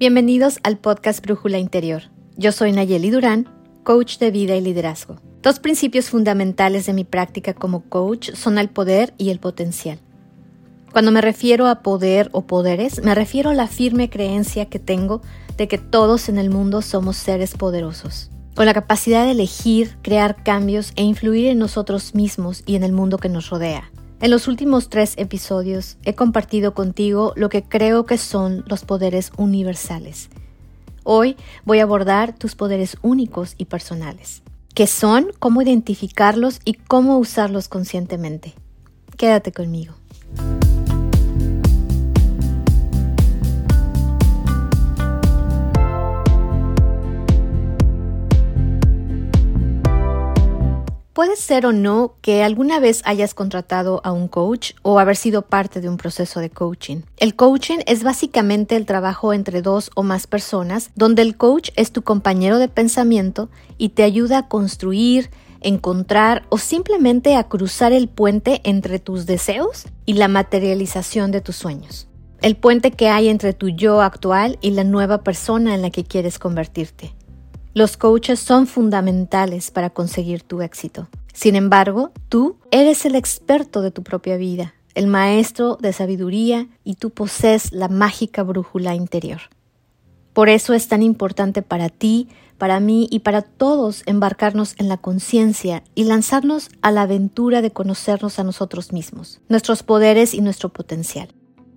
Bienvenidos al podcast Brújula Interior. Yo soy Nayeli Durán, coach de vida y liderazgo. Dos principios fundamentales de mi práctica como coach son el poder y el potencial. Cuando me refiero a poder o poderes, me refiero a la firme creencia que tengo de que todos en el mundo somos seres poderosos, con la capacidad de elegir, crear cambios e influir en nosotros mismos y en el mundo que nos rodea. En los últimos tres episodios he compartido contigo lo que creo que son los poderes universales. Hoy voy a abordar tus poderes únicos y personales. ¿Qué son? ¿Cómo identificarlos? Y cómo usarlos conscientemente. Quédate conmigo. Puede ser o no que alguna vez hayas contratado a un coach o haber sido parte de un proceso de coaching. El coaching es básicamente el trabajo entre dos o más personas donde el coach es tu compañero de pensamiento y te ayuda a construir, encontrar o simplemente a cruzar el puente entre tus deseos y la materialización de tus sueños. El puente que hay entre tu yo actual y la nueva persona en la que quieres convertirte. Los coaches son fundamentales para conseguir tu éxito. Sin embargo, tú eres el experto de tu propia vida, el maestro de sabiduría y tú posees la mágica brújula interior. Por eso es tan importante para ti, para mí y para todos embarcarnos en la conciencia y lanzarnos a la aventura de conocernos a nosotros mismos, nuestros poderes y nuestro potencial.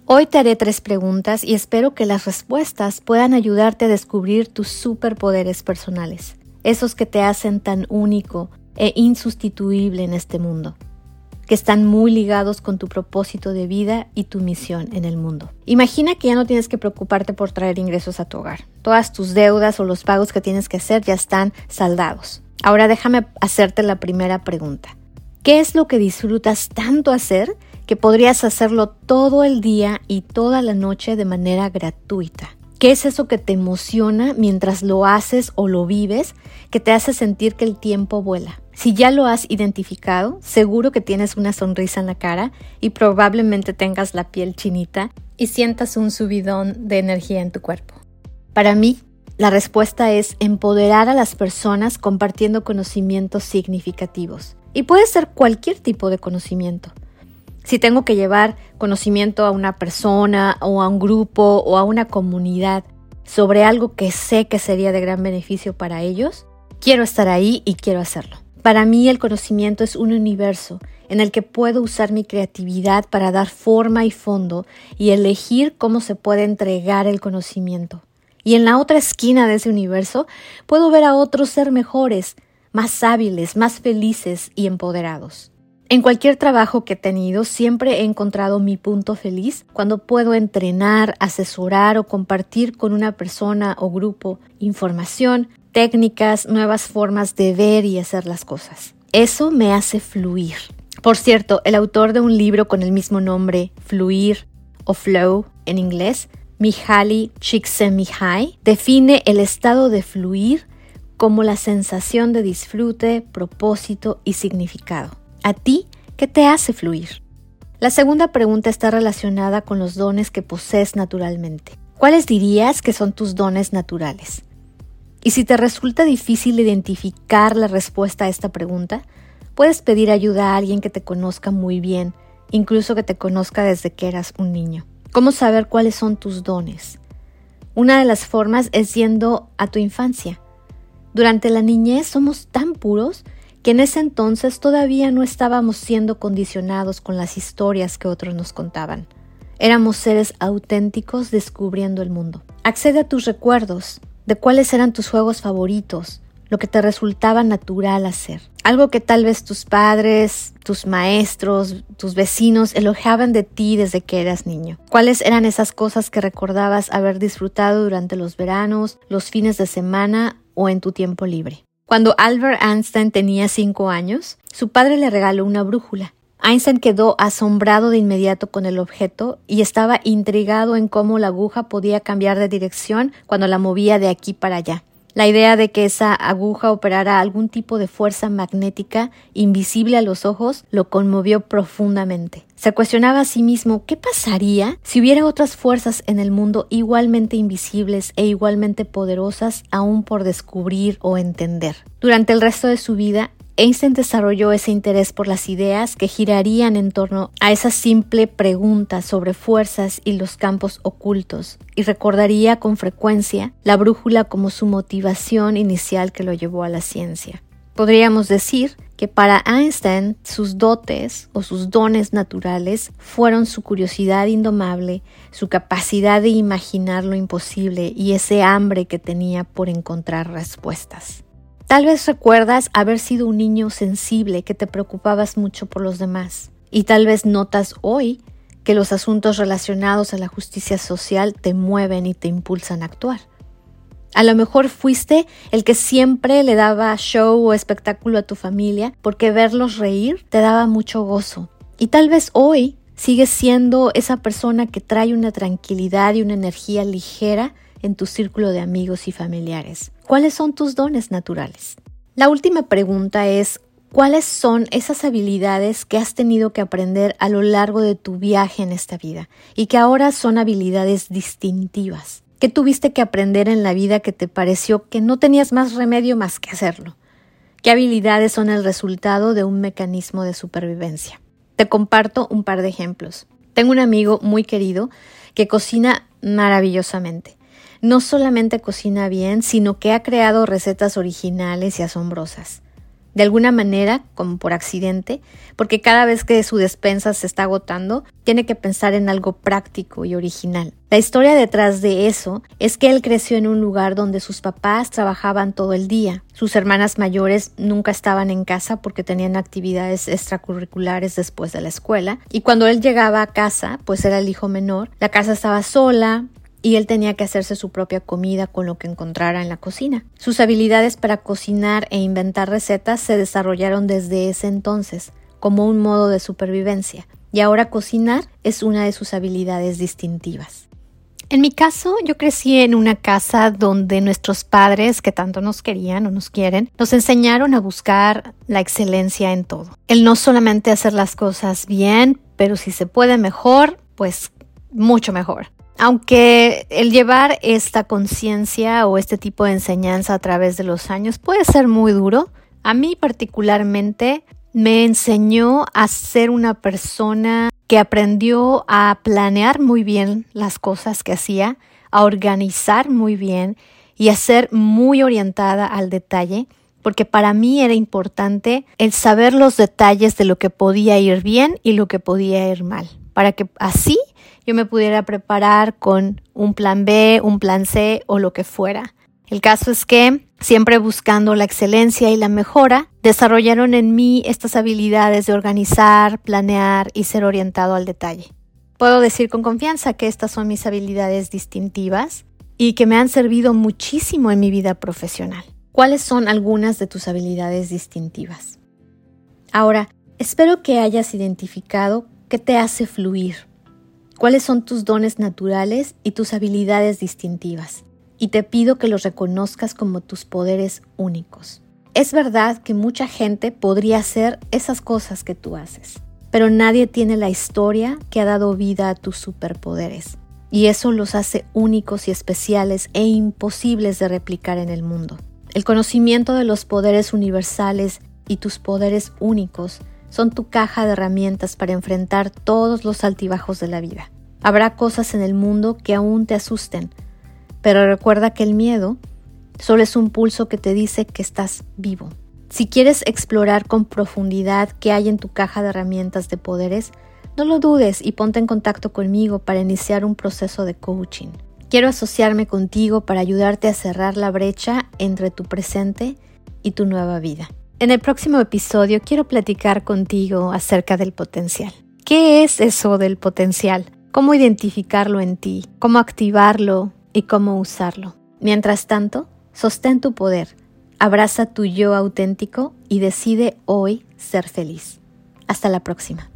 Hoy te haré tres preguntas y espero que las respuestas puedan ayudarte a descubrir tus superpoderes personales, esos que te hacen tan único e insustituible en este mundo, que están muy ligados con tu propósito de vida y tu misión en el mundo. Imagina que ya no tienes que preocuparte por traer ingresos a tu hogar. Todas tus deudas o los pagos que tienes que hacer ya están saldados. Ahora déjame hacerte la primera pregunta. ¿Qué es lo que disfrutas tanto hacer que podrías hacerlo todo el día y toda la noche de manera gratuita. ¿Qué es eso que te emociona mientras lo haces o lo vives que te hace sentir que el tiempo vuela? Si ya lo has identificado, seguro que tienes una sonrisa en la cara y probablemente tengas la piel chinita y sientas un subidón de energía en tu cuerpo. Para mí, la respuesta es empoderar a las personas compartiendo conocimientos significativos. Y puede ser cualquier tipo de conocimiento. Si tengo que llevar conocimiento a una persona o a un grupo o a una comunidad sobre algo que sé que sería de gran beneficio para ellos, quiero estar ahí y quiero hacerlo. Para mí el conocimiento es un universo en el que puedo usar mi creatividad para dar forma y fondo y elegir cómo se puede entregar el conocimiento. Y en la otra esquina de ese universo puedo ver a otros ser mejores, más hábiles, más felices y empoderados. En cualquier trabajo que he tenido siempre he encontrado mi punto feliz cuando puedo entrenar, asesorar o compartir con una persona o grupo información, técnicas, nuevas formas de ver y hacer las cosas. Eso me hace fluir. Por cierto, el autor de un libro con el mismo nombre, Fluir o Flow en inglés, Mihaly Csikszentmihalyi, define el estado de fluir como la sensación de disfrute, propósito y significado. ¿A ti qué te hace fluir? La segunda pregunta está relacionada con los dones que posees naturalmente. ¿Cuáles dirías que son tus dones naturales? Y si te resulta difícil identificar la respuesta a esta pregunta, puedes pedir ayuda a alguien que te conozca muy bien, incluso que te conozca desde que eras un niño. ¿Cómo saber cuáles son tus dones? Una de las formas es yendo a tu infancia. Durante la niñez somos tan puros que en ese entonces todavía no estábamos siendo condicionados con las historias que otros nos contaban. Éramos seres auténticos descubriendo el mundo. Accede a tus recuerdos de cuáles eran tus juegos favoritos, lo que te resultaba natural hacer. Algo que tal vez tus padres, tus maestros, tus vecinos elogiaban de ti desde que eras niño. ¿Cuáles eran esas cosas que recordabas haber disfrutado durante los veranos, los fines de semana o en tu tiempo libre? Cuando Albert Einstein tenía cinco años, su padre le regaló una brújula. Einstein quedó asombrado de inmediato con el objeto y estaba intrigado en cómo la aguja podía cambiar de dirección cuando la movía de aquí para allá. La idea de que esa aguja operara algún tipo de fuerza magnética invisible a los ojos lo conmovió profundamente. Se cuestionaba a sí mismo qué pasaría si hubiera otras fuerzas en el mundo igualmente invisibles e igualmente poderosas aún por descubrir o entender. Durante el resto de su vida, Einstein desarrolló ese interés por las ideas que girarían en torno a esa simple pregunta sobre fuerzas y los campos ocultos, y recordaría con frecuencia la brújula como su motivación inicial que lo llevó a la ciencia. Podríamos decir que para Einstein sus dotes o sus dones naturales fueron su curiosidad indomable, su capacidad de imaginar lo imposible y ese hambre que tenía por encontrar respuestas. Tal vez recuerdas haber sido un niño sensible que te preocupabas mucho por los demás y tal vez notas hoy que los asuntos relacionados a la justicia social te mueven y te impulsan a actuar. A lo mejor fuiste el que siempre le daba show o espectáculo a tu familia porque verlos reír te daba mucho gozo. Y tal vez hoy sigues siendo esa persona que trae una tranquilidad y una energía ligera en tu círculo de amigos y familiares. ¿Cuáles son tus dones naturales? La última pregunta es, ¿cuáles son esas habilidades que has tenido que aprender a lo largo de tu viaje en esta vida y que ahora son habilidades distintivas? ¿Qué tuviste que aprender en la vida que te pareció que no tenías más remedio más que hacerlo? ¿Qué habilidades son el resultado de un mecanismo de supervivencia? Te comparto un par de ejemplos. Tengo un amigo muy querido que cocina maravillosamente no solamente cocina bien, sino que ha creado recetas originales y asombrosas. De alguna manera, como por accidente, porque cada vez que su despensa se está agotando, tiene que pensar en algo práctico y original. La historia detrás de eso es que él creció en un lugar donde sus papás trabajaban todo el día. Sus hermanas mayores nunca estaban en casa porque tenían actividades extracurriculares después de la escuela. Y cuando él llegaba a casa, pues era el hijo menor, la casa estaba sola, y él tenía que hacerse su propia comida con lo que encontrara en la cocina. Sus habilidades para cocinar e inventar recetas se desarrollaron desde ese entonces, como un modo de supervivencia, y ahora cocinar es una de sus habilidades distintivas. En mi caso, yo crecí en una casa donde nuestros padres, que tanto nos querían o nos quieren, nos enseñaron a buscar la excelencia en todo. El no solamente hacer las cosas bien, pero si se puede mejor, pues mucho mejor. Aunque el llevar esta conciencia o este tipo de enseñanza a través de los años puede ser muy duro, a mí particularmente me enseñó a ser una persona que aprendió a planear muy bien las cosas que hacía, a organizar muy bien y a ser muy orientada al detalle, porque para mí era importante el saber los detalles de lo que podía ir bien y lo que podía ir mal, para que así yo me pudiera preparar con un plan B, un plan C o lo que fuera. El caso es que, siempre buscando la excelencia y la mejora, desarrollaron en mí estas habilidades de organizar, planear y ser orientado al detalle. Puedo decir con confianza que estas son mis habilidades distintivas y que me han servido muchísimo en mi vida profesional. ¿Cuáles son algunas de tus habilidades distintivas? Ahora, espero que hayas identificado qué te hace fluir, cuáles son tus dones naturales y tus habilidades distintivas, y te pido que los reconozcas como tus poderes únicos. Es verdad que mucha gente podría hacer esas cosas que tú haces, pero nadie tiene la historia que ha dado vida a tus superpoderes, y eso los hace únicos y especiales e imposibles de replicar en el mundo. El conocimiento de los poderes universales y tus poderes únicos son tu caja de herramientas para enfrentar todos los altibajos de la vida. Habrá cosas en el mundo que aún te asusten, pero recuerda que el miedo solo es un pulso que te dice que estás vivo. Si quieres explorar con profundidad qué hay en tu caja de herramientas de poderes, no lo dudes y ponte en contacto conmigo para iniciar un proceso de coaching. Quiero asociarme contigo para ayudarte a cerrar la brecha entre tu presente y tu nueva vida. En el próximo episodio quiero platicar contigo acerca del potencial. ¿Qué es eso del potencial? ¿Cómo identificarlo en ti? ¿Cómo activarlo? ¿Y cómo usarlo? Mientras tanto, sostén tu poder, abraza tu yo auténtico y decide hoy ser feliz. Hasta la próxima.